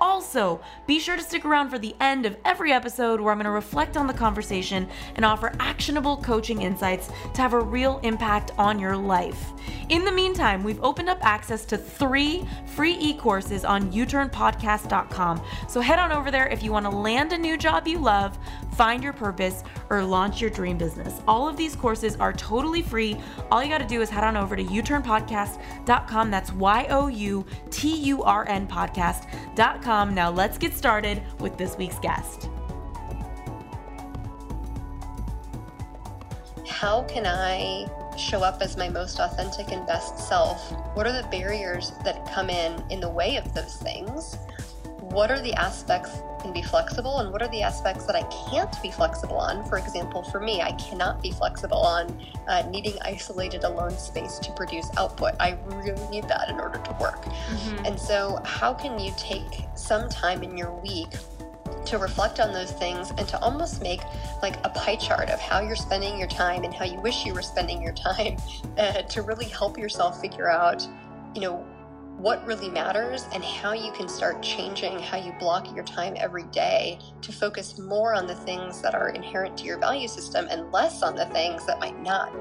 Also, be sure to stick around for the end of every episode where I'm going to reflect on the conversation and offer actionable coaching insights to have a real impact on your life. In the meantime, we've opened up access to three free e courses on youturnpodcast.com. So head on over there if you want to land a new job you love, find your purpose, or launch your dream business. All of these courses are totally free. All you got to do is head on over to youturnpodcast.com. That's Y O U T U R N podcast.com now let's get started with this week's guest. How can I show up as my most authentic and best self? What are the barriers that come in in the way of those things? What are the aspects can be flexible and what are the aspects that I can't be flexible on? For example, for me, I cannot be flexible on uh, needing isolated alone space to produce output. I really need that in order to work. Mm-hmm. And so, how can you take some time in your week to reflect on those things and to almost make like a pie chart of how you're spending your time and how you wish you were spending your time uh, to really help yourself figure out, you know, what really matters and how you can start changing how you block your time every day to focus more on the things that are inherent to your value system and less on the things that might not.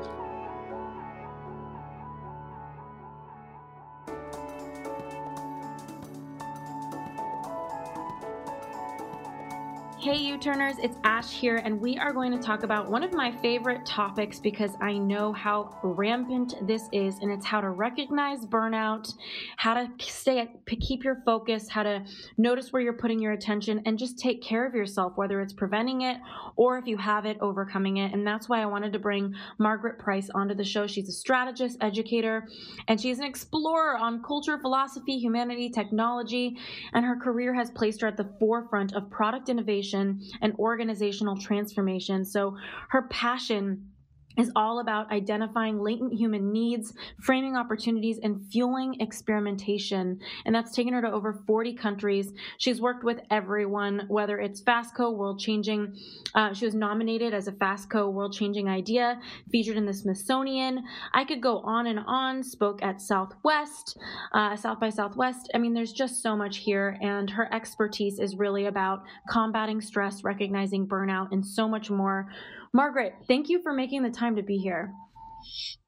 Hey, U Turners, it's Ash here, and we are going to talk about one of my favorite topics because I know how rampant this is, and it's how to recognize burnout, how to stay, keep your focus, how to notice where you're putting your attention, and just take care of yourself, whether it's preventing it or if you have it, overcoming it. And that's why I wanted to bring Margaret Price onto the show. She's a strategist, educator, and she's an explorer on culture, philosophy, humanity, technology, and her career has placed her at the forefront of product innovation and organizational transformation. So her passion is all about identifying latent human needs, framing opportunities, and fueling experimentation. And that's taken her to over 40 countries. She's worked with everyone, whether it's FASTCO, World Changing. Uh, she was nominated as a FASTCO World Changing Idea, featured in the Smithsonian. I could go on and on, spoke at Southwest, uh, South by Southwest. I mean, there's just so much here. And her expertise is really about combating stress, recognizing burnout, and so much more. Margaret, thank you for making the time to be here.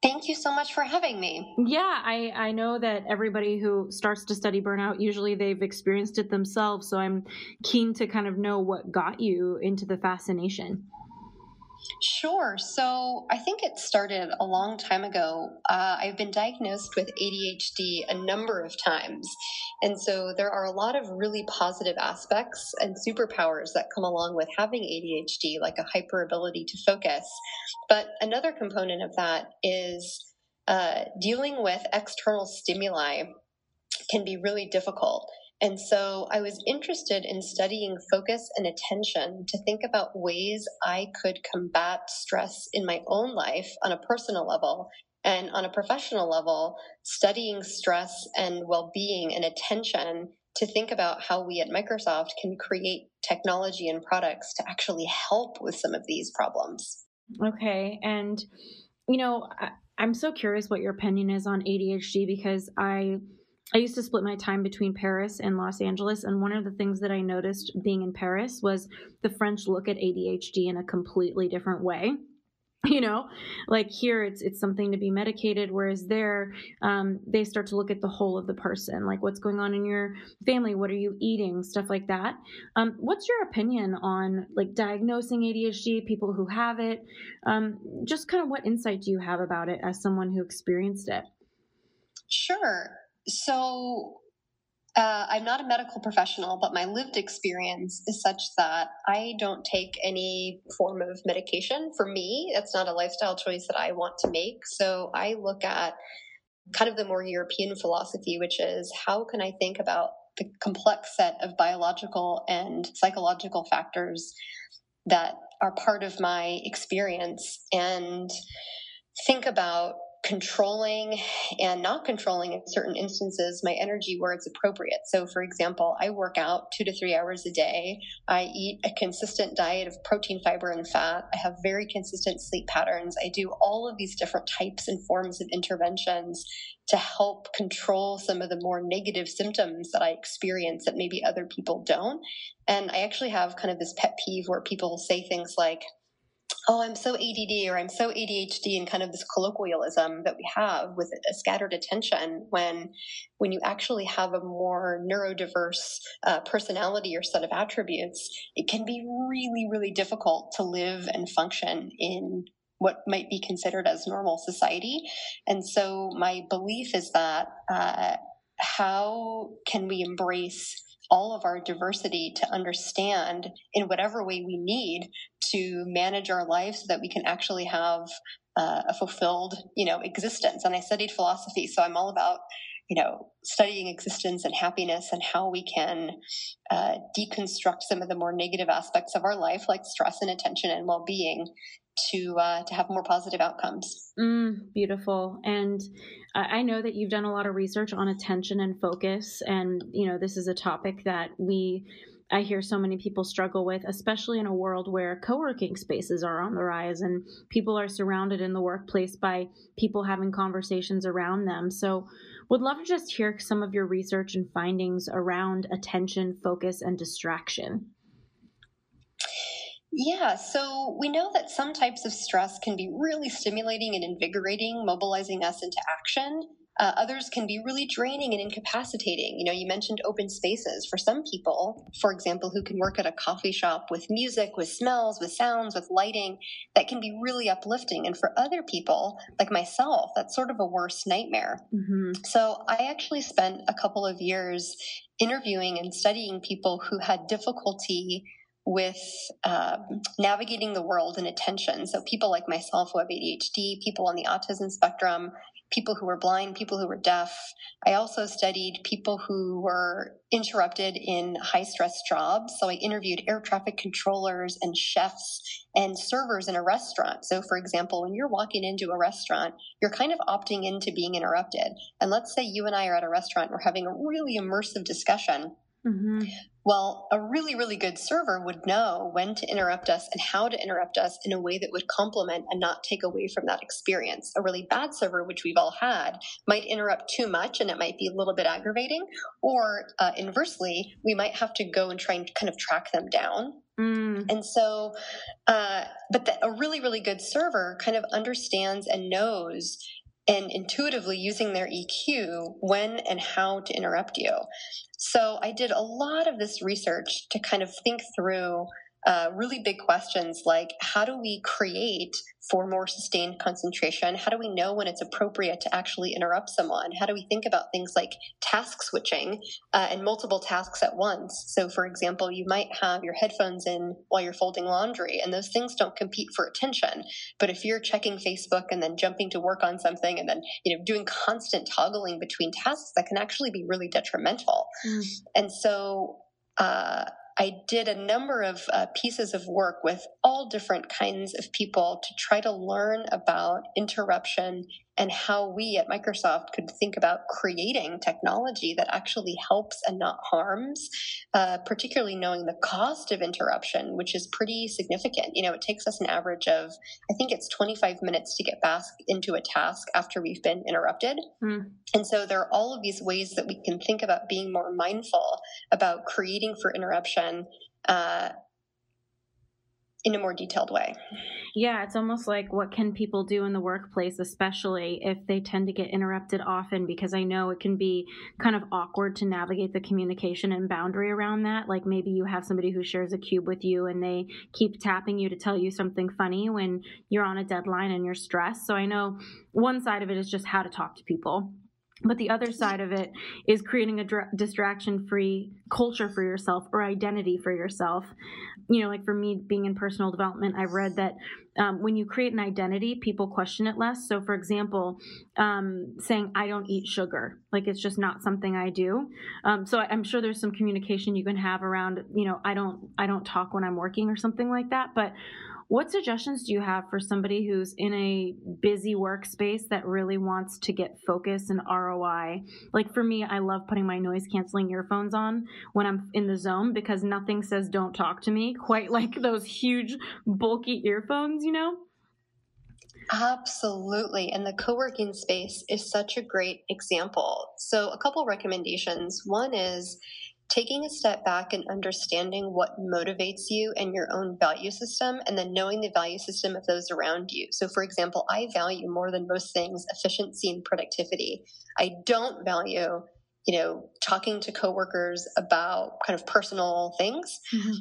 Thank you so much for having me. Yeah, I, I know that everybody who starts to study burnout, usually they've experienced it themselves. So I'm keen to kind of know what got you into the fascination. Sure. So I think it started a long time ago. Uh, I've been diagnosed with ADHD a number of times. And so there are a lot of really positive aspects and superpowers that come along with having ADHD, like a hyper ability to focus. But another component of that is uh, dealing with external stimuli can be really difficult. And so I was interested in studying focus and attention to think about ways I could combat stress in my own life on a personal level and on a professional level, studying stress and well being and attention to think about how we at Microsoft can create technology and products to actually help with some of these problems. Okay. And, you know, I, I'm so curious what your opinion is on ADHD because I I used to split my time between Paris and Los Angeles, and one of the things that I noticed being in Paris was the French look at ADHD in a completely different way. You know, like here it's it's something to be medicated, whereas there um, they start to look at the whole of the person, like what's going on in your family, what are you eating, stuff like that. Um, what's your opinion on like diagnosing ADHD, people who have it? Um, just kind of what insight do you have about it as someone who experienced it? Sure. So uh, I'm not a medical professional, but my lived experience is such that I don't take any form of medication. For me, that's not a lifestyle choice that I want to make. So I look at kind of the more European philosophy, which is how can I think about the complex set of biological and psychological factors that are part of my experience and think about controlling and not controlling in certain instances my energy where it's appropriate. So, for example, I work out two to three hours a day. I eat a consistent diet of protein, fiber, and fat. I have very consistent sleep patterns. I do all of these different types and forms of interventions to help control some of the more negative symptoms that I experience that maybe other people don't. And I actually have kind of this pet peeve where people say things like, oh, I'm so ADD or I'm so ADHD and kind of this colloquialism that we have with a scattered attention when when you actually have a more neurodiverse uh, personality or set of attributes, it can be really, really difficult to live and function in what might be considered as normal society. And so my belief is that uh, how can we embrace all of our diversity to understand in whatever way we need to manage our lives so that we can actually have uh, a fulfilled you know existence. And i studied philosophy so i'm all about you know studying existence and happiness and how we can uh, deconstruct some of the more negative aspects of our life like stress and attention and well-being to uh, to have more positive outcomes. Mm, beautiful. And I know that you've done a lot of research on attention and focus, and you know this is a topic that we. I hear so many people struggle with, especially in a world where co working spaces are on the rise and people are surrounded in the workplace by people having conversations around them. So, would love to just hear some of your research and findings around attention, focus, and distraction. Yeah, so we know that some types of stress can be really stimulating and invigorating, mobilizing us into action. Uh, others can be really draining and incapacitating. You know, you mentioned open spaces. For some people, for example, who can work at a coffee shop with music, with smells, with sounds, with lighting, that can be really uplifting. And for other people, like myself, that's sort of a worse nightmare. Mm-hmm. So I actually spent a couple of years interviewing and studying people who had difficulty with um, navigating the world and attention. So, people like myself who have ADHD, people on the autism spectrum, people who were blind, people who were deaf. I also studied people who were interrupted in high stress jobs. So, I interviewed air traffic controllers and chefs and servers in a restaurant. So, for example, when you're walking into a restaurant, you're kind of opting into being interrupted. And let's say you and I are at a restaurant, we're having a really immersive discussion. Mm-hmm. Well, a really, really good server would know when to interrupt us and how to interrupt us in a way that would complement and not take away from that experience. A really bad server, which we've all had, might interrupt too much and it might be a little bit aggravating. Or uh, inversely, we might have to go and try and kind of track them down. Mm. And so, uh, but the, a really, really good server kind of understands and knows and intuitively using their EQ when and how to interrupt you. So I did a lot of this research to kind of think through uh, really big questions like how do we create for more sustained concentration? How do we know when it's appropriate to actually interrupt someone? How do we think about things like task switching uh, and multiple tasks at once? So, for example, you might have your headphones in while you're folding laundry, and those things don't compete for attention. But if you're checking Facebook and then jumping to work on something and then you know doing constant toggling between tasks, that can actually be really detrimental. Mm. And so. Uh, I did a number of uh, pieces of work with all different kinds of people to try to learn about interruption and how we at Microsoft could think about creating technology that actually helps and not harms, uh, particularly knowing the cost of interruption, which is pretty significant. You know, it takes us an average of, I think it's 25 minutes to get back into a task after we've been interrupted. Mm. And so there are all of these ways that we can think about being more mindful about creating for interruption. Uh, in a more detailed way. Yeah, it's almost like what can people do in the workplace, especially if they tend to get interrupted often, because I know it can be kind of awkward to navigate the communication and boundary around that. Like maybe you have somebody who shares a cube with you and they keep tapping you to tell you something funny when you're on a deadline and you're stressed. So I know one side of it is just how to talk to people but the other side of it is creating a distraction free culture for yourself or identity for yourself. You know like for me being in personal development i've read that um, when you create an identity people question it less. So for example um, saying i don't eat sugar like it's just not something i do. Um, so i'm sure there's some communication you can have around you know i don't i don't talk when i'm working or something like that. But what suggestions do you have for somebody who's in a busy workspace that really wants to get focus and ROI? Like for me, I love putting my noise canceling earphones on when I'm in the zone because nothing says don't talk to me quite like those huge, bulky earphones, you know? Absolutely. And the co working space is such a great example. So, a couple recommendations. One is taking a step back and understanding what motivates you and your own value system, and then knowing the value system of those around you. So, for example, I value more than most things efficiency and productivity. I don't value, you know, talking to coworkers about kind of personal things. Mm-hmm.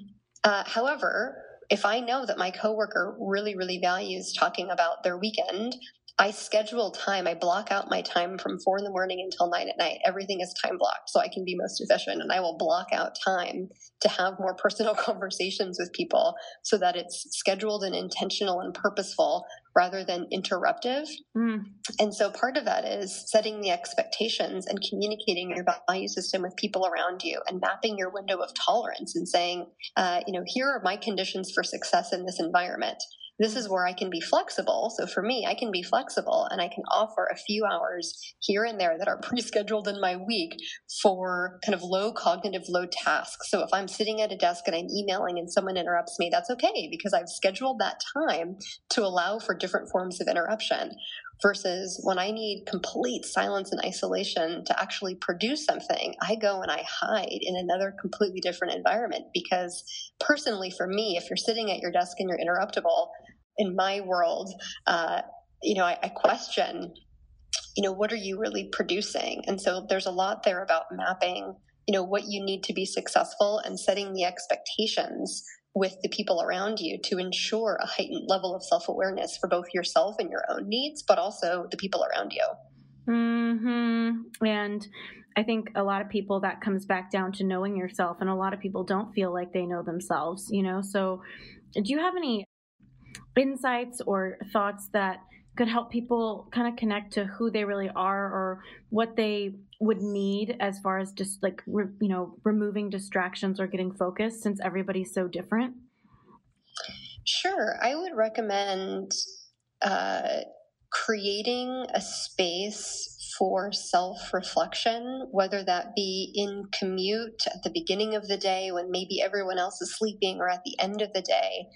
Uh, however, if I know that my coworker really, really values talking about their weekend, I schedule time. I block out my time from four in the morning until nine at night. Everything is time blocked so I can be most efficient. And I will block out time to have more personal conversations with people so that it's scheduled and intentional and purposeful rather than interruptive. Mm. And so part of that is setting the expectations and communicating your value system with people around you and mapping your window of tolerance and saying, uh, you know, here are my conditions for success in this environment this is where I can be flexible. So for me, I can be flexible and I can offer a few hours here and there that are pre scheduled in my week for kind of low cognitive load tasks. So if I'm sitting at a desk and I'm emailing and someone interrupts me, that's okay because I've scheduled that time to allow for different forms of interruption versus when I need complete silence and isolation to actually produce something, I go and I hide in another completely different environment. Because personally, for me, if you're sitting at your desk and you're interruptible, in my world, uh, you know, I, I question, you know, what are you really producing? And so there's a lot there about mapping, you know, what you need to be successful and setting the expectations with the people around you to ensure a heightened level of self awareness for both yourself and your own needs, but also the people around you. Hmm. And I think a lot of people that comes back down to knowing yourself, and a lot of people don't feel like they know themselves. You know, so do you have any insights or thoughts that could help people kind of connect to who they really are or what they would need as far as just like re, you know removing distractions or getting focused since everybody's so different sure i would recommend uh, creating a space for self reflection, whether that be in commute at the beginning of the day when maybe everyone else is sleeping or at the end of the day.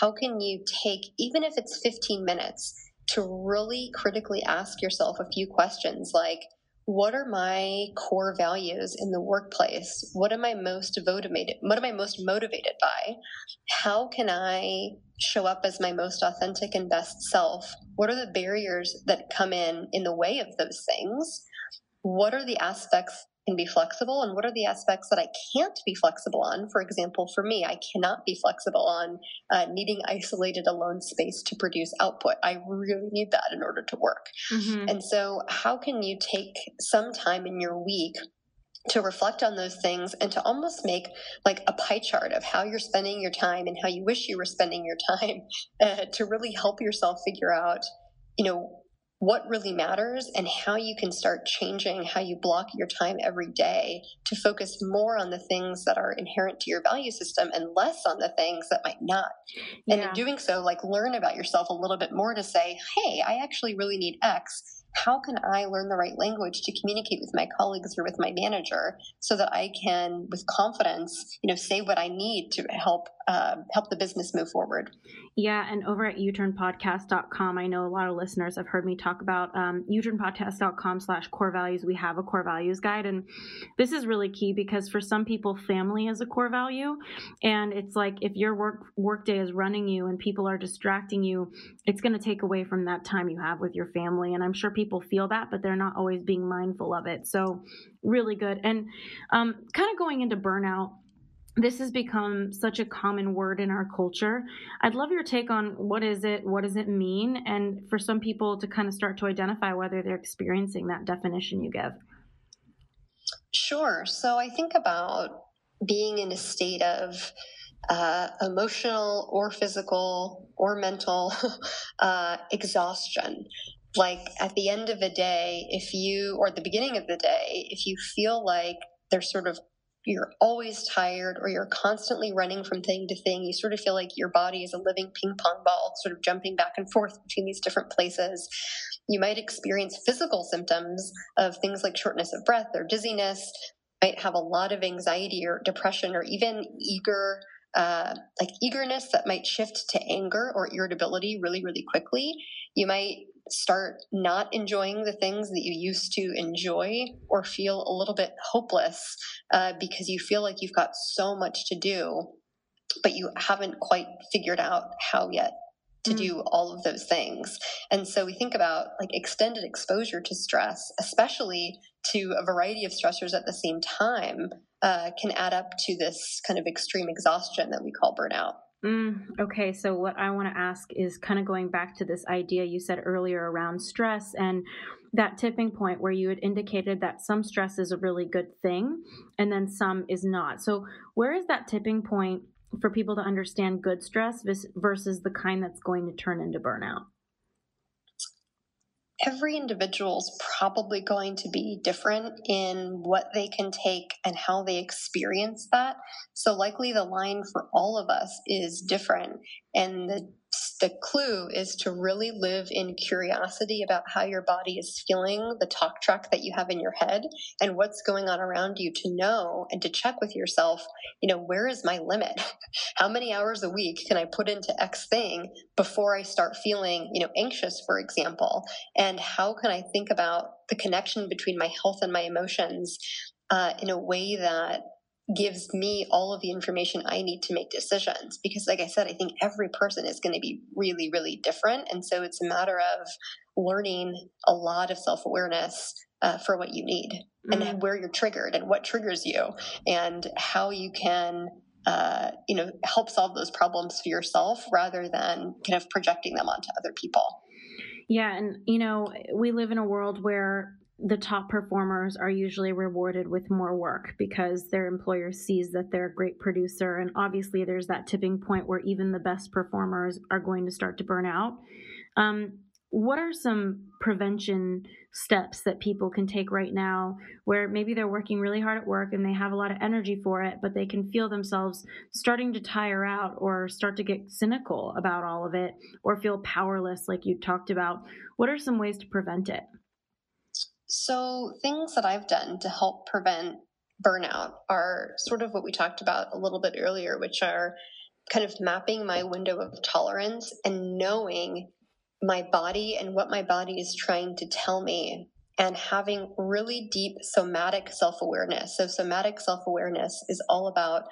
How can you take, even if it's 15 minutes, to really critically ask yourself a few questions like, what are my core values in the workplace? What am I most motivated? What am I most motivated by? How can I show up as my most authentic and best self? What are the barriers that come in in the way of those things? What are the aspects can be flexible and what are the aspects that I can't be flexible on. For example, for me, I cannot be flexible on uh, needing isolated alone space to produce output. I really need that in order to work. Mm-hmm. And so, how can you take some time in your week to reflect on those things and to almost make like a pie chart of how you're spending your time and how you wish you were spending your time uh, to really help yourself figure out you know what really matters and how you can start changing how you block your time every day to focus more on the things that are inherent to your value system and less on the things that might not. And yeah. in doing so, like learn about yourself a little bit more to say, hey, I actually really need X how can I learn the right language to communicate with my colleagues or with my manager so that I can, with confidence, you know, say what I need to help uh, help the business move forward. Yeah, and over at youturnpodcast.com, I know a lot of listeners have heard me talk about um, youturnpodcast.com slash core values. We have a core values guide, and this is really key because for some people, family is a core value, and it's like if your work workday is running you and people are distracting you, it's going to take away from that time you have with your family. And I'm sure people feel that, but they're not always being mindful of it. So really good. And um, kind of going into burnout this has become such a common word in our culture. I'd love your take on what is it, what does it mean, and for some people to kind of start to identify whether they're experiencing that definition you give. Sure. So I think about being in a state of uh, emotional or physical or mental uh, exhaustion. Like at the end of the day, if you, or at the beginning of the day, if you feel like there's sort of you're always tired or you're constantly running from thing to thing. You sort of feel like your body is a living ping pong ball, sort of jumping back and forth between these different places. You might experience physical symptoms of things like shortness of breath or dizziness, might have a lot of anxiety or depression or even eager uh, like eagerness that might shift to anger or irritability really, really quickly. You might start not enjoying the things that you used to enjoy or feel a little bit hopeless uh, because you feel like you've got so much to do, but you haven't quite figured out how yet to mm. do all of those things. And so we think about like extended exposure to stress, especially to a variety of stressors at the same time, uh, can add up to this kind of extreme exhaustion that we call burnout. Mm, okay, so what I want to ask is kind of going back to this idea you said earlier around stress and that tipping point where you had indicated that some stress is a really good thing and then some is not. So, where is that tipping point for people to understand good stress versus the kind that's going to turn into burnout? Every individual is probably going to be different in what they can take and how they experience that. So, likely the line for all of us is different. And the the clue is to really live in curiosity about how your body is feeling, the talk track that you have in your head, and what's going on around you to know and to check with yourself, you know, where is my limit? how many hours a week can I put into X thing before I start feeling, you know, anxious, for example? And how can I think about the connection between my health and my emotions uh, in a way that gives me all of the information I need to make decisions. Because, like I said, I think every person is going to be really, really different. And so it's a matter of learning a lot of self awareness uh, for what you need mm-hmm. and where you're triggered and what triggers you and how you can. Uh, you know, help solve those problems for yourself rather than kind of projecting them onto other people. Yeah, and you know, we live in a world where the top performers are usually rewarded with more work because their employer sees that they're a great producer. And obviously, there's that tipping point where even the best performers are going to start to burn out. Um, what are some prevention steps that people can take right now where maybe they're working really hard at work and they have a lot of energy for it, but they can feel themselves starting to tire out or start to get cynical about all of it or feel powerless, like you talked about? What are some ways to prevent it? So, things that I've done to help prevent burnout are sort of what we talked about a little bit earlier, which are kind of mapping my window of tolerance and knowing my body and what my body is trying to tell me and having really deep somatic self awareness. So, somatic self awareness is all about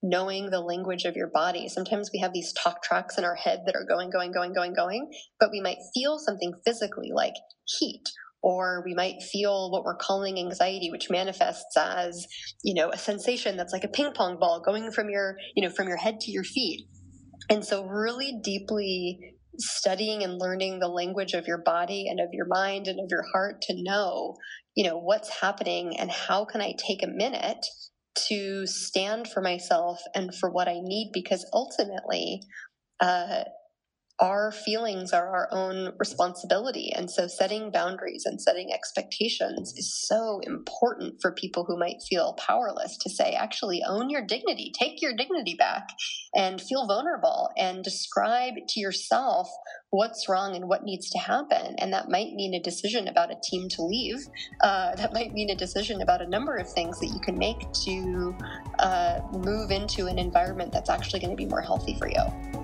knowing the language of your body. Sometimes we have these talk tracks in our head that are going, going, going, going, going, but we might feel something physically like heat or we might feel what we're calling anxiety which manifests as you know a sensation that's like a ping pong ball going from your you know from your head to your feet. And so really deeply studying and learning the language of your body and of your mind and of your heart to know you know what's happening and how can i take a minute to stand for myself and for what i need because ultimately uh, our feelings are our own responsibility. And so setting boundaries and setting expectations is so important for people who might feel powerless to say, actually, own your dignity, take your dignity back, and feel vulnerable and describe to yourself what's wrong and what needs to happen. And that might mean a decision about a team to leave. Uh, that might mean a decision about a number of things that you can make to uh, move into an environment that's actually going to be more healthy for you.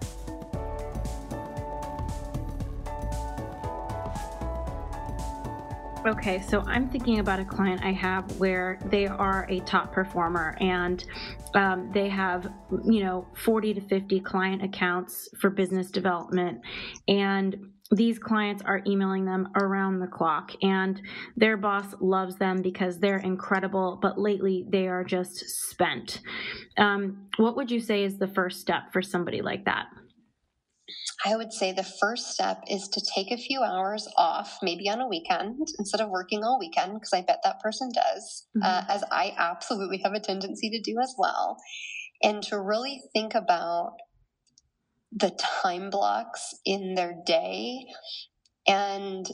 Okay, so I'm thinking about a client I have where they are a top performer and um, they have, you know, 40 to 50 client accounts for business development. And these clients are emailing them around the clock and their boss loves them because they're incredible but lately they are just spent um, what would you say is the first step for somebody like that I would say the first step is to take a few hours off, maybe on a weekend instead of working all weekend, because I bet that person does, mm-hmm. uh, as I absolutely have a tendency to do as well. And to really think about the time blocks in their day and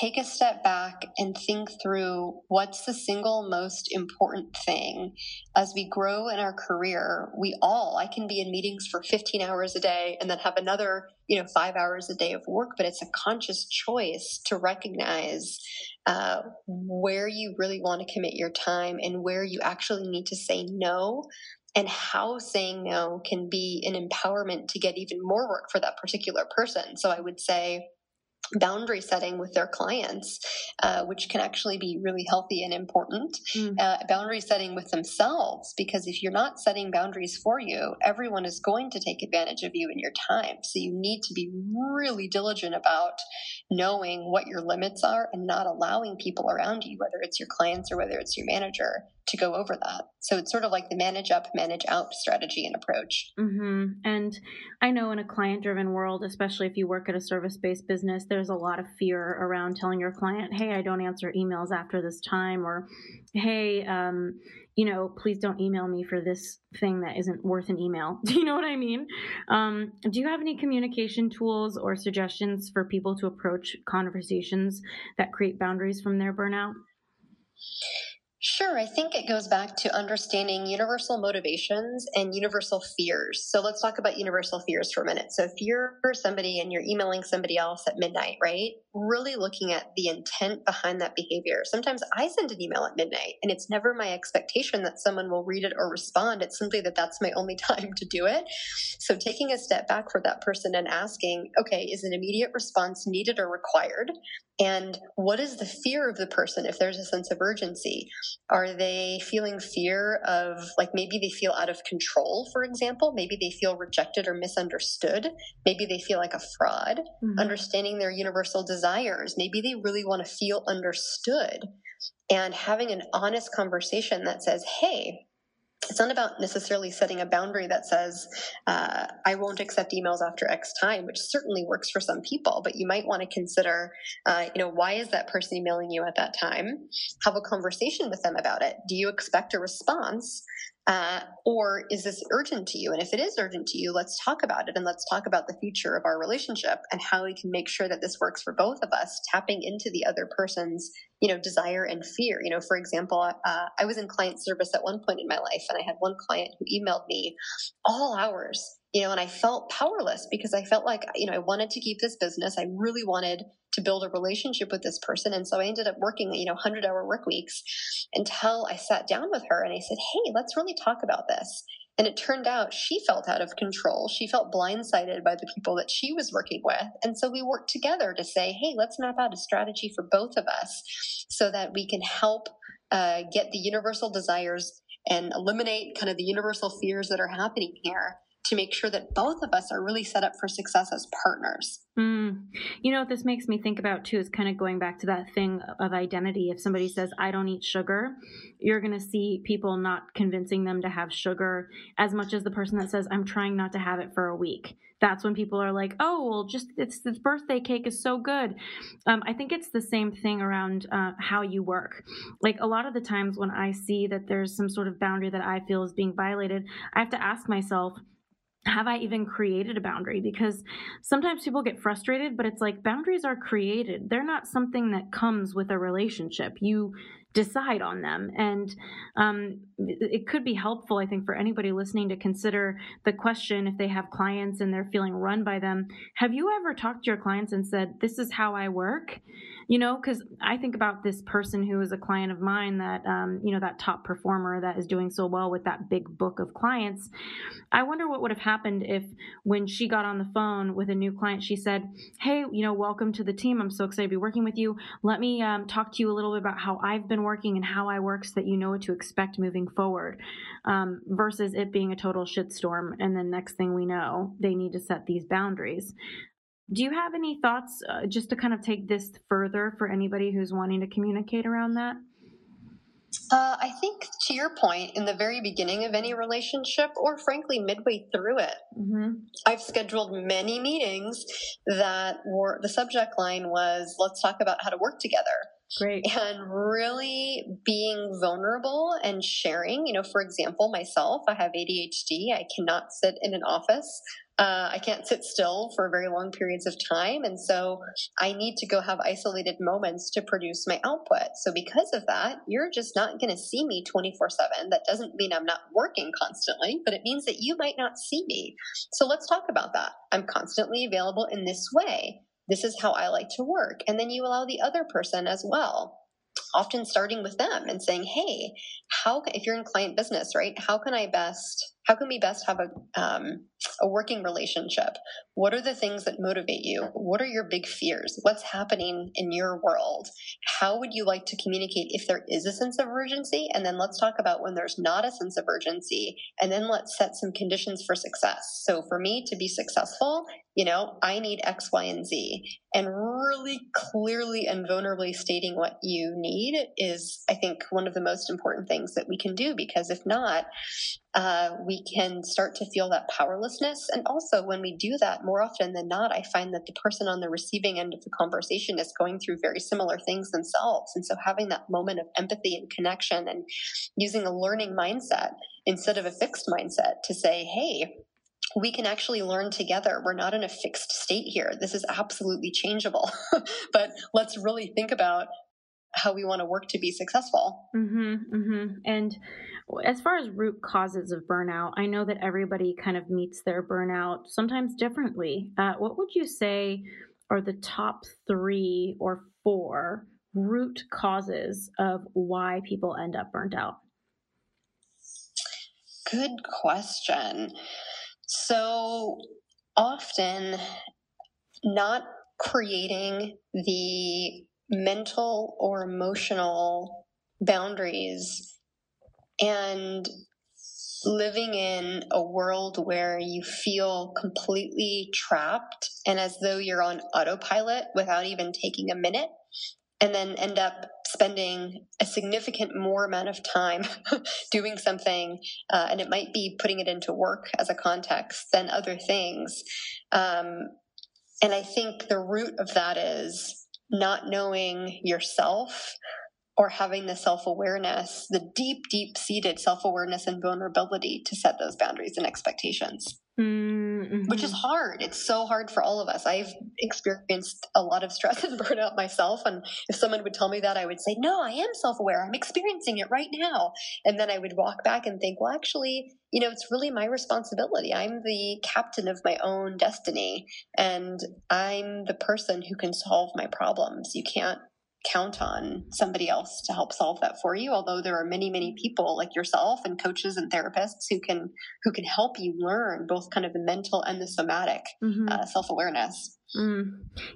take a step back and think through what's the single most important thing. As we grow in our career we all i can be in meetings for 15 hours a day and then have another you know five hours a day of work but it's a conscious choice to recognize uh, where you really want to commit your time and where you actually need to say no and how saying no can be an empowerment to get even more work for that particular person. So i would say boundary setting with their clients, uh, which can actually be really healthy and important. Mm. Uh, boundary setting with themselves, because if you're not setting boundaries for you, everyone is going to take advantage of you in your time. So you need to be really diligent about knowing what your limits are and not allowing people around you, whether it's your clients or whether it's your manager, to go over that. So it's sort of like the manage up, manage out strategy and approach. Mm-hmm. And I know in a client driven world, especially if you work at a service based business, there's a lot of fear around telling your client, hey, I don't answer emails after this time, or hey, um, you know, please don't email me for this thing that isn't worth an email. Do you know what I mean? Um, do you have any communication tools or suggestions for people to approach conversations that create boundaries from their burnout? Sure. I think it goes back to understanding universal motivations and universal fears. So let's talk about universal fears for a minute. So if you're somebody and you're emailing somebody else at midnight, right? Really looking at the intent behind that behavior. Sometimes I send an email at midnight and it's never my expectation that someone will read it or respond. It's simply that that's my only time to do it. So taking a step back for that person and asking, okay, is an immediate response needed or required? And what is the fear of the person if there's a sense of urgency? Are they feeling fear of, like, maybe they feel out of control, for example? Maybe they feel rejected or misunderstood. Maybe they feel like a fraud. Mm-hmm. Understanding their universal desires. Maybe they really want to feel understood. And having an honest conversation that says, hey, it's not about necessarily setting a boundary that says uh, i won't accept emails after x time which certainly works for some people but you might want to consider uh, you know why is that person emailing you at that time? Have a conversation with them about it. Do you expect a response uh, or is this urgent to you? And if it is urgent to you, let's talk about it and let's talk about the future of our relationship and how we can make sure that this works for both of us, tapping into the other person's, you know, desire and fear. You know, for example, uh, I was in client service at one point in my life and I had one client who emailed me all hours, you know, and I felt powerless because I felt like, you know, I wanted to keep this business. I really wanted to build a relationship with this person. And so I ended up working, you know, 100 hour work weeks until I sat down with her and I said, Hey, let's really talk about this. And it turned out she felt out of control. She felt blindsided by the people that she was working with. And so we worked together to say, hey, let's map out a strategy for both of us so that we can help uh, get the universal desires and eliminate kind of the universal fears that are happening here to make sure that both of us are really set up for success as partners. Mm. You know what this makes me think about too is kind of going back to that thing of identity. If somebody says, I don't eat sugar, you're going to see people not convincing them to have sugar as much as the person that says, I'm trying not to have it for a week. That's when people are like, oh, well, just it's this birthday cake is so good. Um, I think it's the same thing around uh, how you work. Like a lot of the times when I see that there's some sort of boundary that I feel is being violated, I have to ask myself, have I even created a boundary? Because sometimes people get frustrated, but it's like boundaries are created. They're not something that comes with a relationship. You decide on them. And um, it could be helpful, I think, for anybody listening to consider the question if they have clients and they're feeling run by them. Have you ever talked to your clients and said, This is how I work? You know, because I think about this person who is a client of mine that, um, you know, that top performer that is doing so well with that big book of clients. I wonder what would have happened if, when she got on the phone with a new client, she said, Hey, you know, welcome to the team. I'm so excited to be working with you. Let me um, talk to you a little bit about how I've been working and how I work so that you know what to expect moving forward um, versus it being a total shitstorm. And then next thing we know, they need to set these boundaries. Do you have any thoughts uh, just to kind of take this further for anybody who's wanting to communicate around that? Uh, I think to your point, in the very beginning of any relationship, or frankly, midway through it, mm-hmm. I've scheduled many meetings that were the subject line was, let's talk about how to work together. Great. And really being vulnerable and sharing. You know, for example, myself, I have ADHD. I cannot sit in an office uh, I can't sit still for very long periods of time. And so I need to go have isolated moments to produce my output. So because of that, you're just not going to see me 24 7. That doesn't mean I'm not working constantly, but it means that you might not see me. So let's talk about that. I'm constantly available in this way. This is how I like to work. And then you allow the other person as well often starting with them and saying, "Hey, how if you're in client business, right? How can I best how can we best have a um, a working relationship? What are the things that motivate you? What are your big fears? What's happening in your world? How would you like to communicate if there is a sense of urgency? And then let's talk about when there's not a sense of urgency, and then let's set some conditions for success. So for me to be successful, you know, I need X, Y, and Z. And really clearly and vulnerably stating what you need is, I think, one of the most important things that we can do because if not, uh, we can start to feel that powerlessness. And also, when we do that, more often than not, I find that the person on the receiving end of the conversation is going through very similar things themselves. And so, having that moment of empathy and connection and using a learning mindset instead of a fixed mindset to say, hey, we can actually learn together. We're not in a fixed state here. This is absolutely changeable. but let's really think about how we want to work to be successful. Mm-hmm, mm-hmm. And as far as root causes of burnout, I know that everybody kind of meets their burnout sometimes differently. Uh, what would you say are the top three or four root causes of why people end up burnt out? Good question. So often, not creating the mental or emotional boundaries and living in a world where you feel completely trapped and as though you're on autopilot without even taking a minute and then end up spending a significant more amount of time doing something uh, and it might be putting it into work as a context than other things. Um, and i think the root of that is not knowing yourself or having the self awareness, the deep, deep seated self awareness and vulnerability to set those boundaries and expectations. Mm-hmm. Which is hard. It's so hard for all of us. I've experienced a lot of stress and burnout myself. And if someone would tell me that, I would say, No, I am self aware. I'm experiencing it right now. And then I would walk back and think, Well, actually, you know, it's really my responsibility. I'm the captain of my own destiny. And I'm the person who can solve my problems. You can't count on somebody else to help solve that for you although there are many many people like yourself and coaches and therapists who can who can help you learn both kind of the mental and the somatic mm-hmm. uh, self-awareness mm.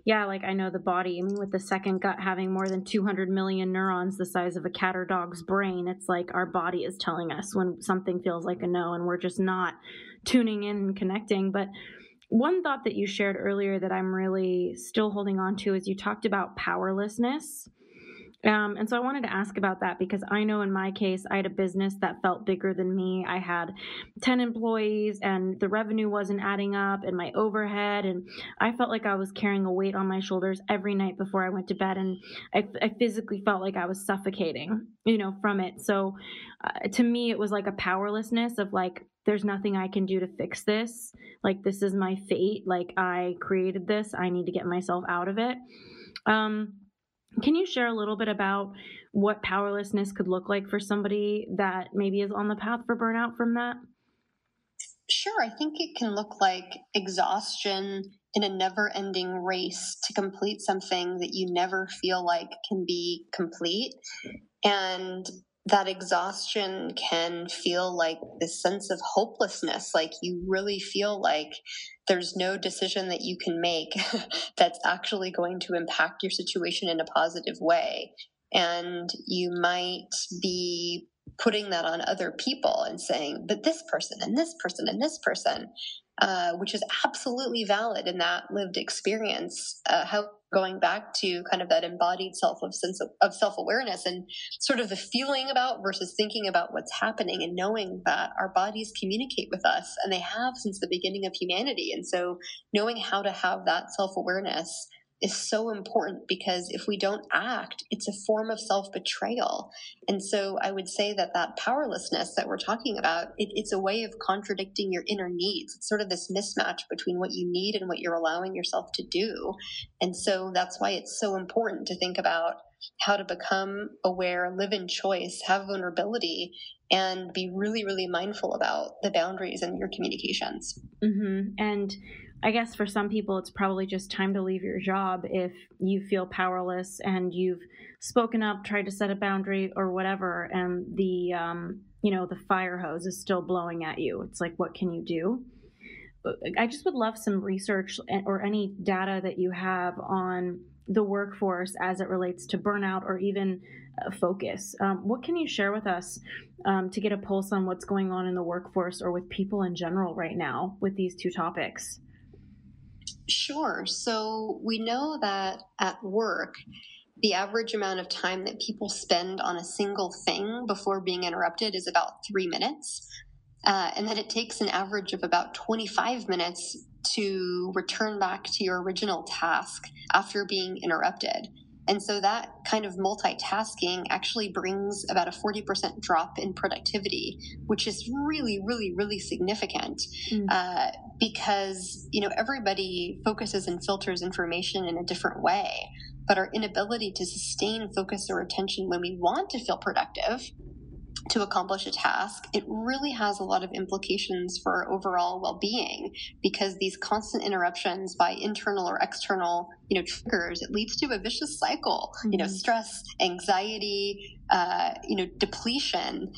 yeah like i know the body i mean with the second gut having more than 200 million neurons the size of a cat or dog's brain it's like our body is telling us when something feels like a no and we're just not tuning in and connecting but one thought that you shared earlier that I'm really still holding on to is you talked about powerlessness. Um, and so I wanted to ask about that because I know in my case, I had a business that felt bigger than me. I had 10 employees and the revenue wasn't adding up and my overhead. And I felt like I was carrying a weight on my shoulders every night before I went to bed. And I, I physically felt like I was suffocating, you know, from it. So uh, to me, it was like a powerlessness of like, there's nothing I can do to fix this. Like, this is my fate. Like, I created this. I need to get myself out of it. Um, can you share a little bit about what powerlessness could look like for somebody that maybe is on the path for burnout from that? Sure. I think it can look like exhaustion in a never ending race to complete something that you never feel like can be complete. And that exhaustion can feel like this sense of hopelessness. Like you really feel like there's no decision that you can make that's actually going to impact your situation in a positive way. And you might be putting that on other people and saying, but this person and this person and this person, uh, which is absolutely valid in that lived experience. Uh, how going back to kind of that embodied self of sense of, of self-awareness and sort of the feeling about versus thinking about what's happening and knowing that our bodies communicate with us and they have since the beginning of humanity. And so knowing how to have that self-awareness is so important because if we don't act, it's a form of self betrayal. And so I would say that that powerlessness that we're talking about, it, it's a way of contradicting your inner needs. It's sort of this mismatch between what you need and what you're allowing yourself to do. And so that's why it's so important to think about how to become aware, live in choice, have vulnerability, and be really, really mindful about the boundaries in your communications. Mm-hmm. And I guess for some people, it's probably just time to leave your job if you feel powerless and you've spoken up, tried to set a boundary or whatever, and the um, you know the fire hose is still blowing at you. It's like, what can you do? I just would love some research or any data that you have on the workforce as it relates to burnout or even uh, focus. Um, what can you share with us um, to get a pulse on what's going on in the workforce or with people in general right now with these two topics? Sure. So we know that at work, the average amount of time that people spend on a single thing before being interrupted is about three minutes. Uh, and that it takes an average of about 25 minutes to return back to your original task after being interrupted. And so that kind of multitasking actually brings about a 40% drop in productivity, which is really, really, really significant mm. uh, because, you know, everybody focuses and filters information in a different way. But our inability to sustain focus or attention when we want to feel productive to accomplish a task, it really has a lot of implications for overall well-being because these constant interruptions by internal or external, you know, triggers, it leads to a vicious cycle. Mm-hmm. You know, mm-hmm. stress, anxiety, uh, you know, depletion.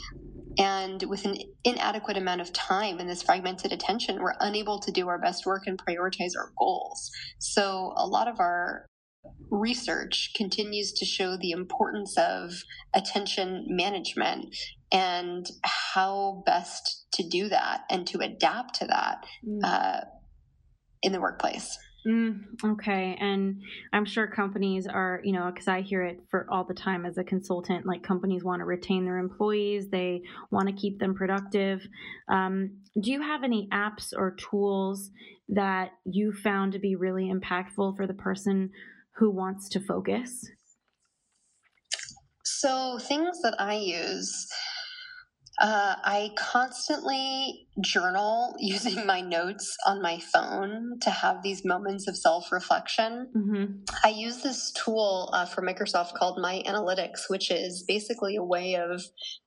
And with an inadequate amount of time and this fragmented attention, we're unable to do our best work and prioritize our goals. So a lot of our research continues to show the importance of attention management and how best to do that and to adapt to that mm. uh, in the workplace. Mm, okay. And I'm sure companies are, you know, because I hear it for all the time as a consultant, like companies want to retain their employees, they want to keep them productive. Um, do you have any apps or tools that you found to be really impactful for the person who wants to focus? So, things that I use uh, I constantly journal using my notes on my phone to have these moments of self reflection. Mm-hmm. I use this tool uh, from Microsoft called MyAnalytics, which is basically a way of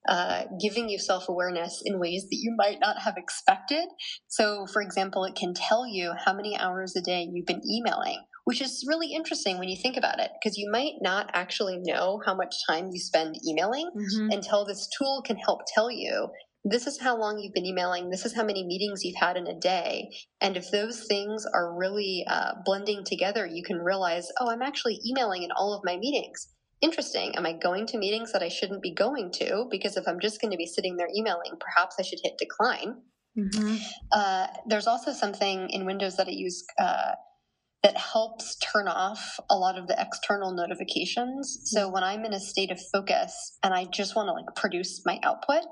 uh, giving you self awareness in ways that you might not have expected. So, for example, it can tell you how many hours a day you've been emailing which is really interesting when you think about it because you might not actually know how much time you spend emailing mm-hmm. until this tool can help tell you this is how long you've been emailing this is how many meetings you've had in a day and if those things are really uh, blending together you can realize oh i'm actually emailing in all of my meetings interesting am i going to meetings that i shouldn't be going to because if i'm just going to be sitting there emailing perhaps i should hit decline mm-hmm. uh, there's also something in windows that i use uh, that helps turn off a lot of the external notifications. So when I'm in a state of focus and I just want to like produce my output,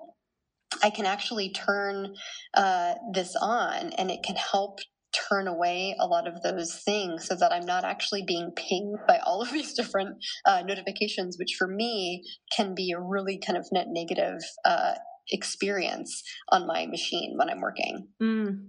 I can actually turn uh, this on and it can help turn away a lot of those things so that I'm not actually being pinged by all of these different uh, notifications, which for me can be a really kind of net negative uh, experience on my machine when I'm working. Mm.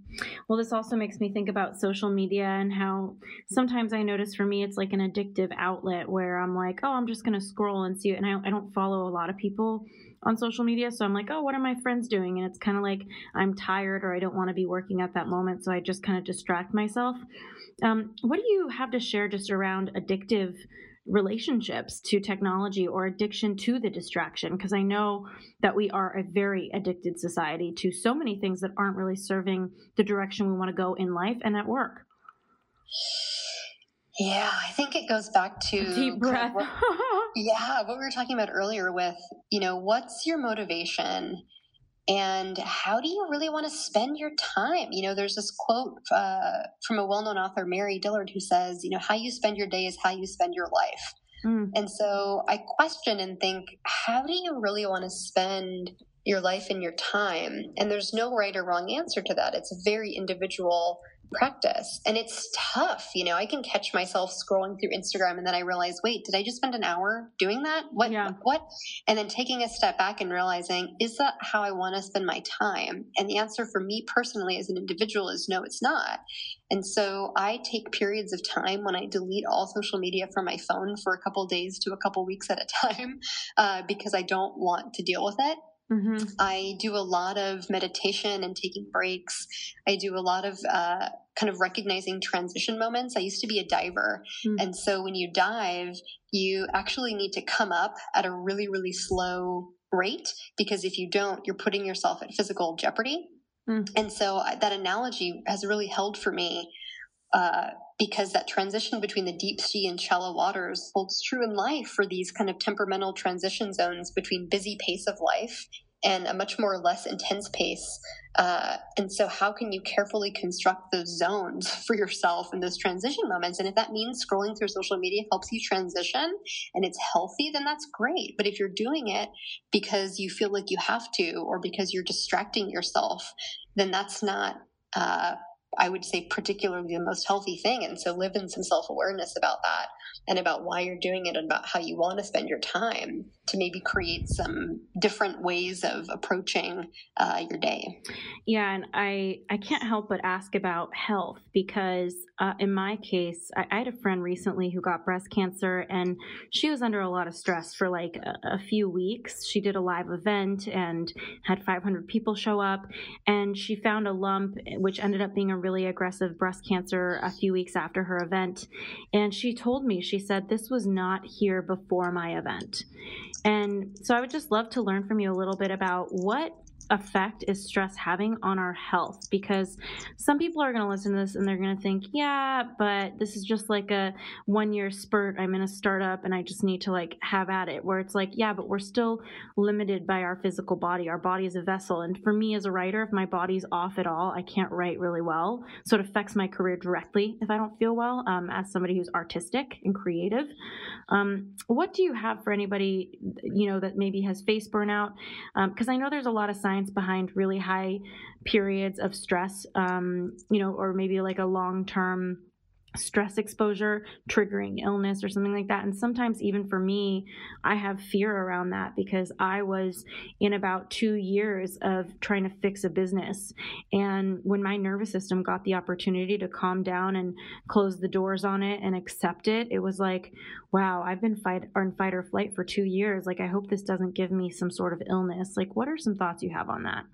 Well, this also makes me think about social media and how sometimes I notice for me it's like an addictive outlet where I'm like, oh, I'm just going to scroll and see it. And I, I don't follow a lot of people on social media. So I'm like, oh, what are my friends doing? And it's kind of like I'm tired or I don't want to be working at that moment. So I just kind of distract myself. Um, what do you have to share just around addictive relationships to technology or addiction to the distraction because I know that we are a very addicted society to so many things that aren't really serving the direction we want to go in life and at work. Yeah, I think it goes back to deep breath. What, yeah, what we were talking about earlier with, you know, what's your motivation? And how do you really want to spend your time? You know there's this quote uh, from a well-known author mary dillard who says you know how you spend your day is how you spend your life. Mm. and so i question and think how do you really want to spend your life and your time? And there's no right or wrong answer to that. It's very individual practice. And it's tough you know i can catch myself scrolling through instagram and then i realize wait did i just spend an hour doing that? What yeah. what? And then taking a step back and realizing is that how i want to spend my time? And the answer for me personally as an individual is no it's not. And so i take periods of time when i delete all social media from my phone for a couple days to a couple weeks at a time uh, because i don't want to deal with it Mm-hmm. I do a lot of meditation and taking breaks. I do a lot of uh, kind of recognizing transition moments. I used to be a diver. Mm-hmm. And so when you dive, you actually need to come up at a really, really slow rate because if you don't, you're putting yourself at physical jeopardy. Mm-hmm. And so uh, that analogy has really held for me uh, because that transition between the deep sea and shallow waters holds true in life for these kind of temperamental transition zones between busy pace of life and a much more or less intense pace. Uh, and so, how can you carefully construct those zones for yourself in those transition moments? And if that means scrolling through social media helps you transition and it's healthy, then that's great. But if you're doing it because you feel like you have to or because you're distracting yourself, then that's not uh, I would say particularly the most healthy thing. And so live in some self awareness about that and about why you're doing it and about how you want to spend your time to maybe create some different ways of approaching uh, your day. Yeah, and I I can't help but ask about health because uh, in my case, I, I, had a friend recently who got breast cancer, and she was under a lot of stress for like a, a few weeks. She did a live event and had 500 people show up, and she found a lump which ended up being a really aggressive breast cancer a few weeks after her event. And she told me, she said, This was not here before my event. And so I would just love to learn from you a little bit about what effect is stress having on our health? Because some people are going to listen to this and they're going to think, yeah, but this is just like a one year spurt. I'm in a startup and I just need to like have at it. Where it's like, yeah, but we're still limited by our physical body. Our body is a vessel. And for me as a writer, if my body's off at all, I can't write really well. So it affects my career directly if I don't feel well um, as somebody who's artistic and creative. Um, what do you have for anybody, you know, that maybe has face burnout? Because um, I know there's a lot of science science behind really high periods of stress, um, you know, or maybe like a long term stress exposure triggering illness or something like that. And sometimes even for me i have fear around that because i was in about 2 years of trying to fix a business. And when my nervous system got the opportunity to calm down and close the doors on it and accept it it was like wow i've been fight or fight or flight for 2 years. Like i hope this doesn't give me some sort of illness. Like what are some thoughts you have on that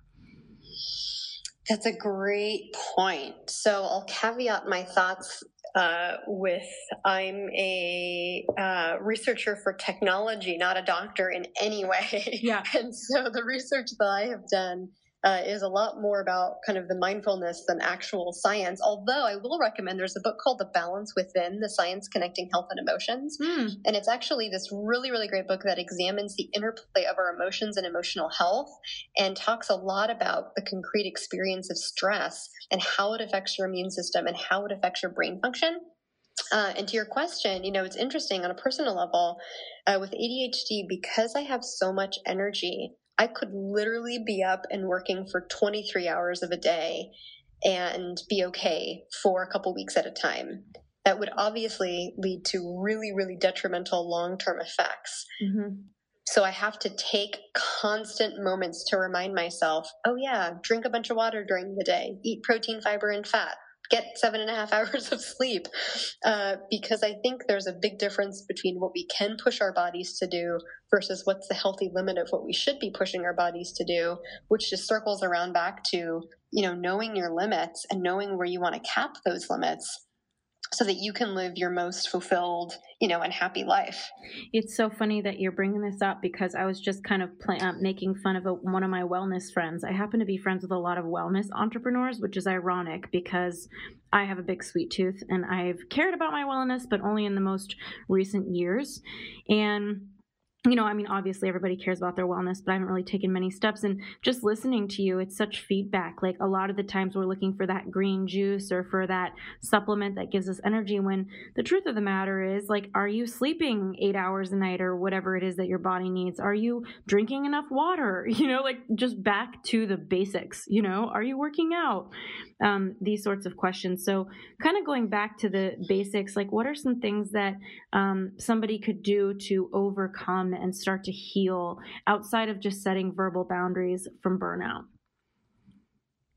that's a great point. So I'll caveat my thoughts uh, with I'm a uh, researcher for technology, not a doctor in any way. Yeah. and so the research that I have done uh, is a lot more about kind of the mindfulness than actual science. Although I will recommend there's a book called The Balance Within The Science Connecting Health and Emotions. Mm. And it's actually this really, really great book that examines the interplay of our emotions and emotional health and talks a lot about the concrete experience of stress and how it affects your immune system and how it affects your brain function. Uh, and to your question, you know, it's interesting on a personal level uh, with ADHD, because I have so much energy, I could literally be up and working for 23 hours of a day and be okay for a couple weeks at a time. That would obviously lead to really, really detrimental long term effects. Mm-hmm. So I have to take constant moments to remind myself, oh, yeah, drink a bunch of water during the day, eat protein, fiber, and fat, get seven and a half hours of sleep. Uh, because I think there's a big difference between what we can push our bodies to do versus what's the healthy limit of what we should be pushing our bodies to do, which just circles around back to, you know, knowing your limits and knowing where you want to cap those limits so that you can live your most fulfilled you know and happy life. It's so funny that you're bringing this up because i was just kind of play, uh, making fun of a, one of my wellness friends. I happen to be friends with a lot of wellness entrepreneurs which is ironic because i have a big sweet tooth and i've cared about my wellness but only in the most recent years. And you know, I mean, obviously everybody cares about their wellness, but I haven't really taken many steps. And just listening to you, it's such feedback. Like a lot of the times we're looking for that green juice or for that supplement that gives us energy when the truth of the matter is, like, are you sleeping eight hours a night or whatever it is that your body needs? Are you drinking enough water? You know, like just back to the basics, you know, are you working out? Um, these sorts of questions. So, kind of going back to the basics, like, what are some things that um, somebody could do to overcome and start to heal outside of just setting verbal boundaries from burnout?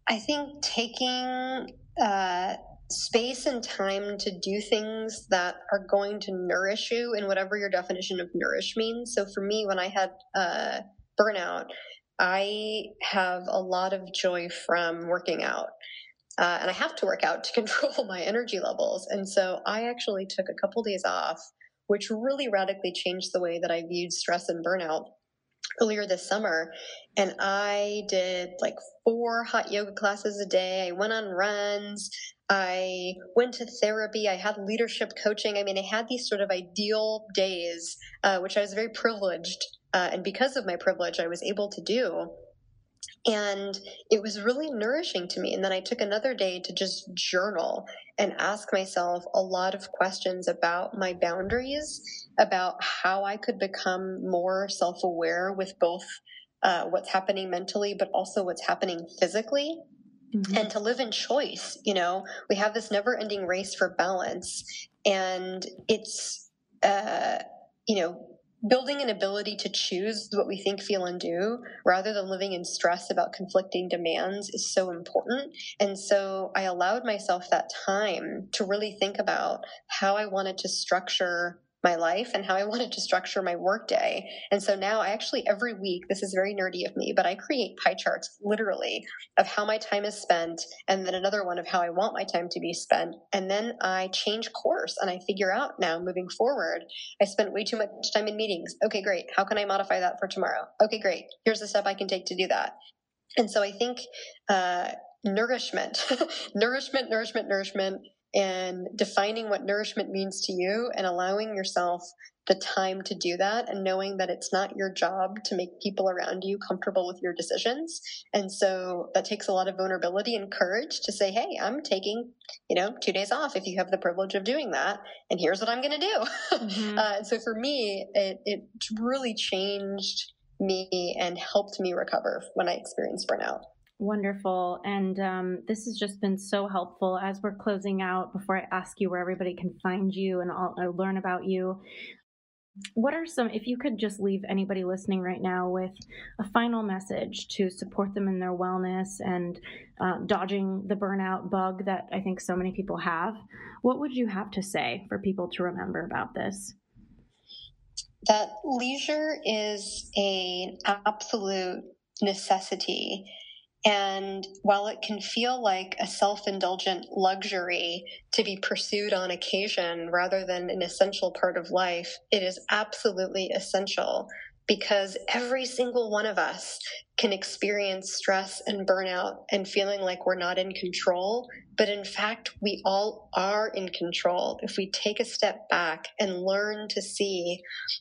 I think taking uh, space and time to do things that are going to nourish you in whatever your definition of nourish means. So for me, when I had uh, burnout, I have a lot of joy from working out. Uh, and I have to work out to control my energy levels. And so I actually took a couple days off which really radically changed the way that I viewed stress and burnout earlier this summer. And I did like four hot yoga classes a day. I went on runs. I went to therapy. I had leadership coaching. I mean, I had these sort of ideal days, uh, which I was very privileged. Uh, and because of my privilege, I was able to do. And it was really nourishing to me. And then I took another day to just journal and ask myself a lot of questions about my boundaries, about how I could become more self aware with both uh, what's happening mentally, but also what's happening physically. Mm-hmm. And to live in choice, you know, we have this never ending race for balance. And it's, uh, you know, building an ability to choose what we think, feel, and do rather than living in stress about conflicting demands is so important. And so I allowed myself that time to really think about how I wanted to structure my life and how I wanted to structure my workday. And so now I actually every week, this is very nerdy of me, but I create pie charts literally of how my time is spent and then another one of how I want my time to be spent. And then I change course and I figure out now moving forward, I spent way too much time in meetings. Okay, great. How can I modify that for tomorrow? Okay, great. Here's the step I can take to do that. And so I think uh, nourishment, nourishment, nourishment, nourishment and defining what nourishment means to you and allowing yourself the time to do that and knowing that it's not your job to make people around you comfortable with your decisions. And so that takes a lot of vulnerability and courage to say, Hey, I'm taking, you know, two days off if you have the privilege of doing that. And here's what I'm going to do. Mm-hmm. uh, and so for me, it, it really changed me and helped me recover when I experienced burnout. Wonderful. And um, this has just been so helpful as we're closing out. Before I ask you where everybody can find you and I'll, I'll learn about you, what are some, if you could just leave anybody listening right now with a final message to support them in their wellness and uh, dodging the burnout bug that I think so many people have, what would you have to say for people to remember about this? That leisure is an absolute necessity and while it can feel like a self indulgent luxury to be pursued on occasion rather than an essential part of life, it is absolutely essential because every single one of us can experience stress and burnout and feeling like we're not in control. But in fact, we all are in control if we take a step back and learn to see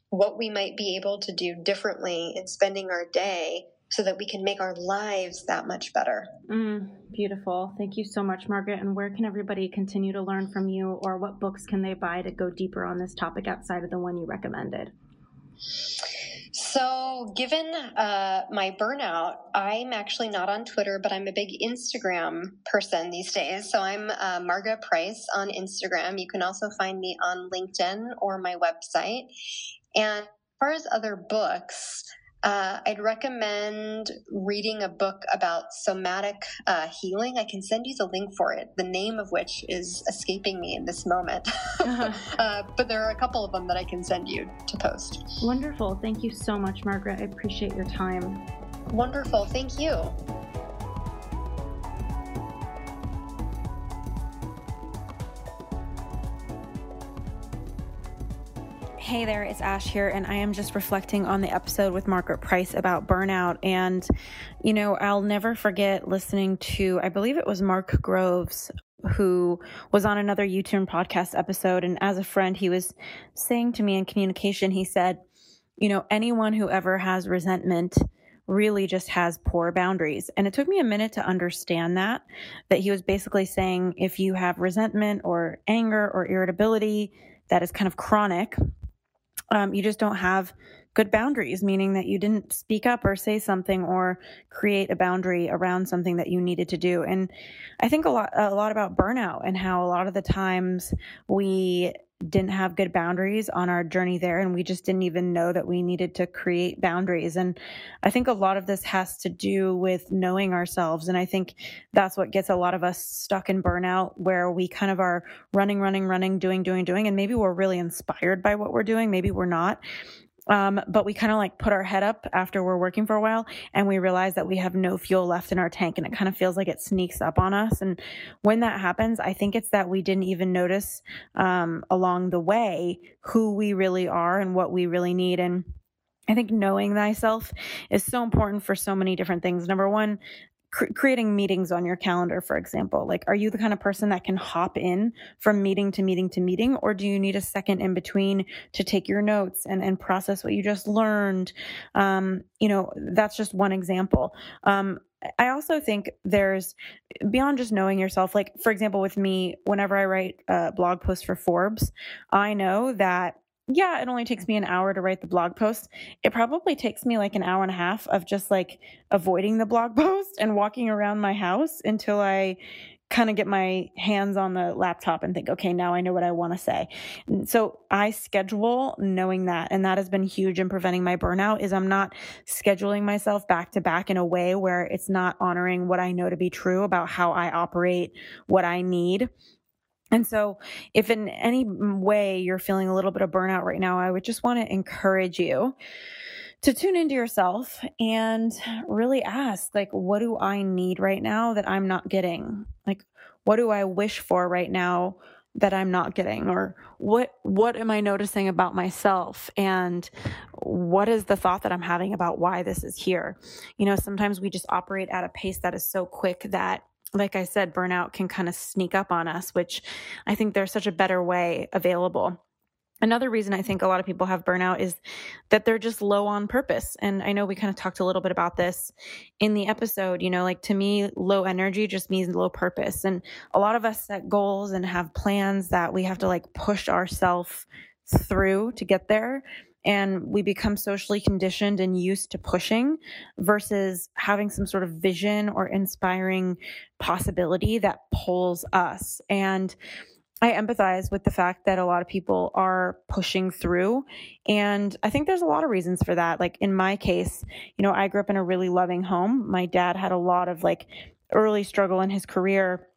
what we might be able to do differently in spending our day so that we can make our lives that much better. Mm, beautiful. Thank you so much, Margaret. And where can everybody continue to learn from you, or what books can they buy to go deeper on this topic outside of the one you recommended? So, given uh, my burnout, I'm actually not on Twitter, but I'm a big Instagram person these days. So, I'm uh, Margaret Price on Instagram. You can also find me on LinkedIn or my website. And as far as other books, uh, I'd recommend reading a book about somatic uh, healing. I can send you the link for it, the name of which is escaping me in this moment. Uh-huh. uh, but there are a couple of them that I can send you to post. Wonderful. Thank you so much, Margaret. I appreciate your time. Wonderful. Thank you. Hey there, it's Ash here, and I am just reflecting on the episode with Margaret Price about burnout. And, you know, I'll never forget listening to, I believe it was Mark Groves, who was on another You Turn podcast episode. And as a friend, he was saying to me in communication, he said, you know, anyone who ever has resentment really just has poor boundaries. And it took me a minute to understand that, that he was basically saying if you have resentment or anger or irritability that is kind of chronic, um, you just don't have good boundaries, meaning that you didn't speak up or say something or create a boundary around something that you needed to do. And I think a lot a lot about burnout and how a lot of the times we didn't have good boundaries on our journey there and we just didn't even know that we needed to create boundaries. And i think a lot of this has to do with knowing ourselves. And i think that's what gets a lot of us stuck in burnout where we kind of are running running running doing doing doing and maybe we're really inspired by what we're doing maybe we're not um, but we kind of like put our head up after we're working for a while and we realize that we have no fuel left in our tank and it kind of feels like it sneaks up on us. And when that happens, I think it's that we didn't even notice um, along the way who we really are and what we really need. And I think knowing thyself is so important for so many different things. Number one, cr- creating meetings on your calendar, for example. Like, are you the kind of person that can hop in from meeting to meeting to meeting, or do you need a second in between to take your notes and, and process what you just learned? Um, you know, that's just one example. Um, I also think there's beyond just knowing yourself. Like, for example, with me, whenever I write a blog post for Forbes, I know that yeah, it only takes me an hour to write the blog post. It probably takes me like an hour and a half of just like avoiding the blog post and walking around my house until I kind of get my hands on the laptop and think, okay, now I know what I want to say. So I schedule knowing that. And that has been huge in preventing my burnout is I'm not scheduling myself back to back in a way where it's not honoring what I know to be true about how I operate, what I need. And so, if in any way you're feeling a little bit of burnout right now, I would just want to encourage you to tune into yourself and really ask, like, what do I need right now that I'm not getting? Like, what do I wish for right now that I'm not getting? Or what what am I noticing about myself? And what is the thought that I'm having about why this is here? You know sometimes we just operate at a pace that is so quick that like I said, burnout can kind of sneak up on us, which I think there's such a better way available. Another reason I think a lot of people have burnout is that they're just low on purpose. And I know we kind of talked a little bit about this in the episode. You know, like to me, low energy just means low purpose. And a lot of us set goals and have plans that we have to like push ourselves through to get there and we become socially conditioned and used to pushing versus having some sort of vision or inspiring possibility that pulls us. And I empathize with the fact that a lot of people are pushing through. And I think there's a lot of reasons for that. Like in my case, you know, I grew up in a really loving home. My dad had a lot of like early struggle in his career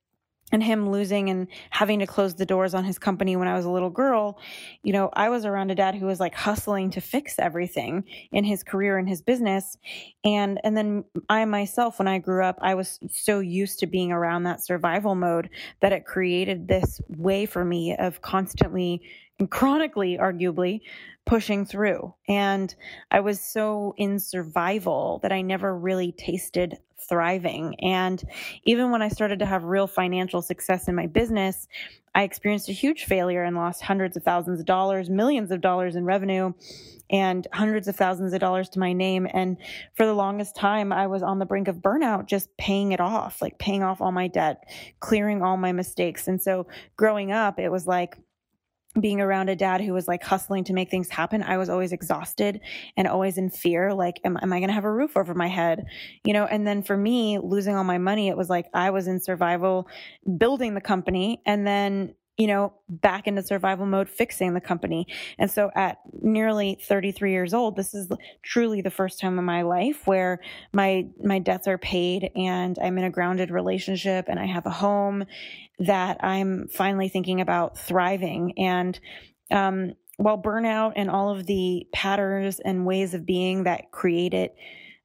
and him losing and having to close the doors on his company when I was a little girl, you know, I was around a dad who was like hustling to fix everything in his career and his business. And and then I myself when I grew up, I was so used to being around that survival mode that it created this way for me of constantly and chronically arguably pushing through. And I was so in survival that I never really tasted thriving. And even when I started to have real financial success in my business, I experienced a huge failure and lost hundreds of thousands of dollars, millions of dollars in revenue, and hundreds of thousands of dollars to my name. And for the longest time, I was on the brink of burnout, just paying it off, like paying off all my debt, clearing all my mistakes. And so growing up, it was like, being around a dad who was like hustling to make things happen, I was always exhausted and always in fear. Like, am, am I going to have a roof over my head? You know, and then for me, losing all my money, it was like I was in survival building the company and then you know, back into survival mode, fixing the company. And so at nearly 33 years old, this is truly the first time in my life where my my debts are paid and I'm in a grounded relationship and I have a home that I'm finally thinking about thriving. And um, while burnout and all of the patterns and ways of being that create it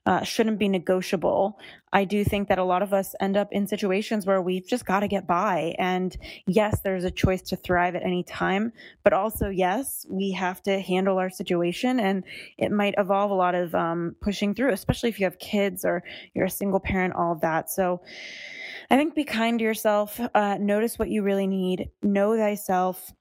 uh, shouldn't be negotiable. I do think that a lot of us end up in situations where we've just got to get by. And yes, there's a choice to thrive at any time, but also, yes, we have to handle our situation. And it might evolve a lot of um, pushing through, especially if you have kids or you're a single parent, all of that. So I think be kind to yourself, uh, notice what you really need, know thyself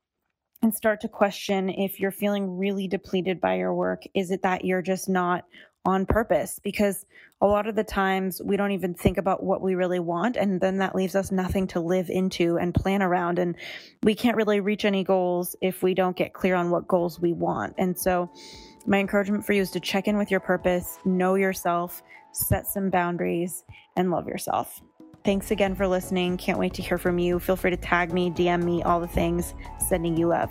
and start to question if you're feeling really depleted by your work. Is it that you're just not on purpose because a lot of the times we don't even think about what we really want and then that leaves us nothing to live into and plan around and we can't really reach any goals if we don't get clear on what goals we want. And so my encouragement for you is to check in with your purpose know yourself set some boundaries and love yourself. Thanks again for listening. Can't wait to hear from you. Feel free to tag me dm me all the things sending you love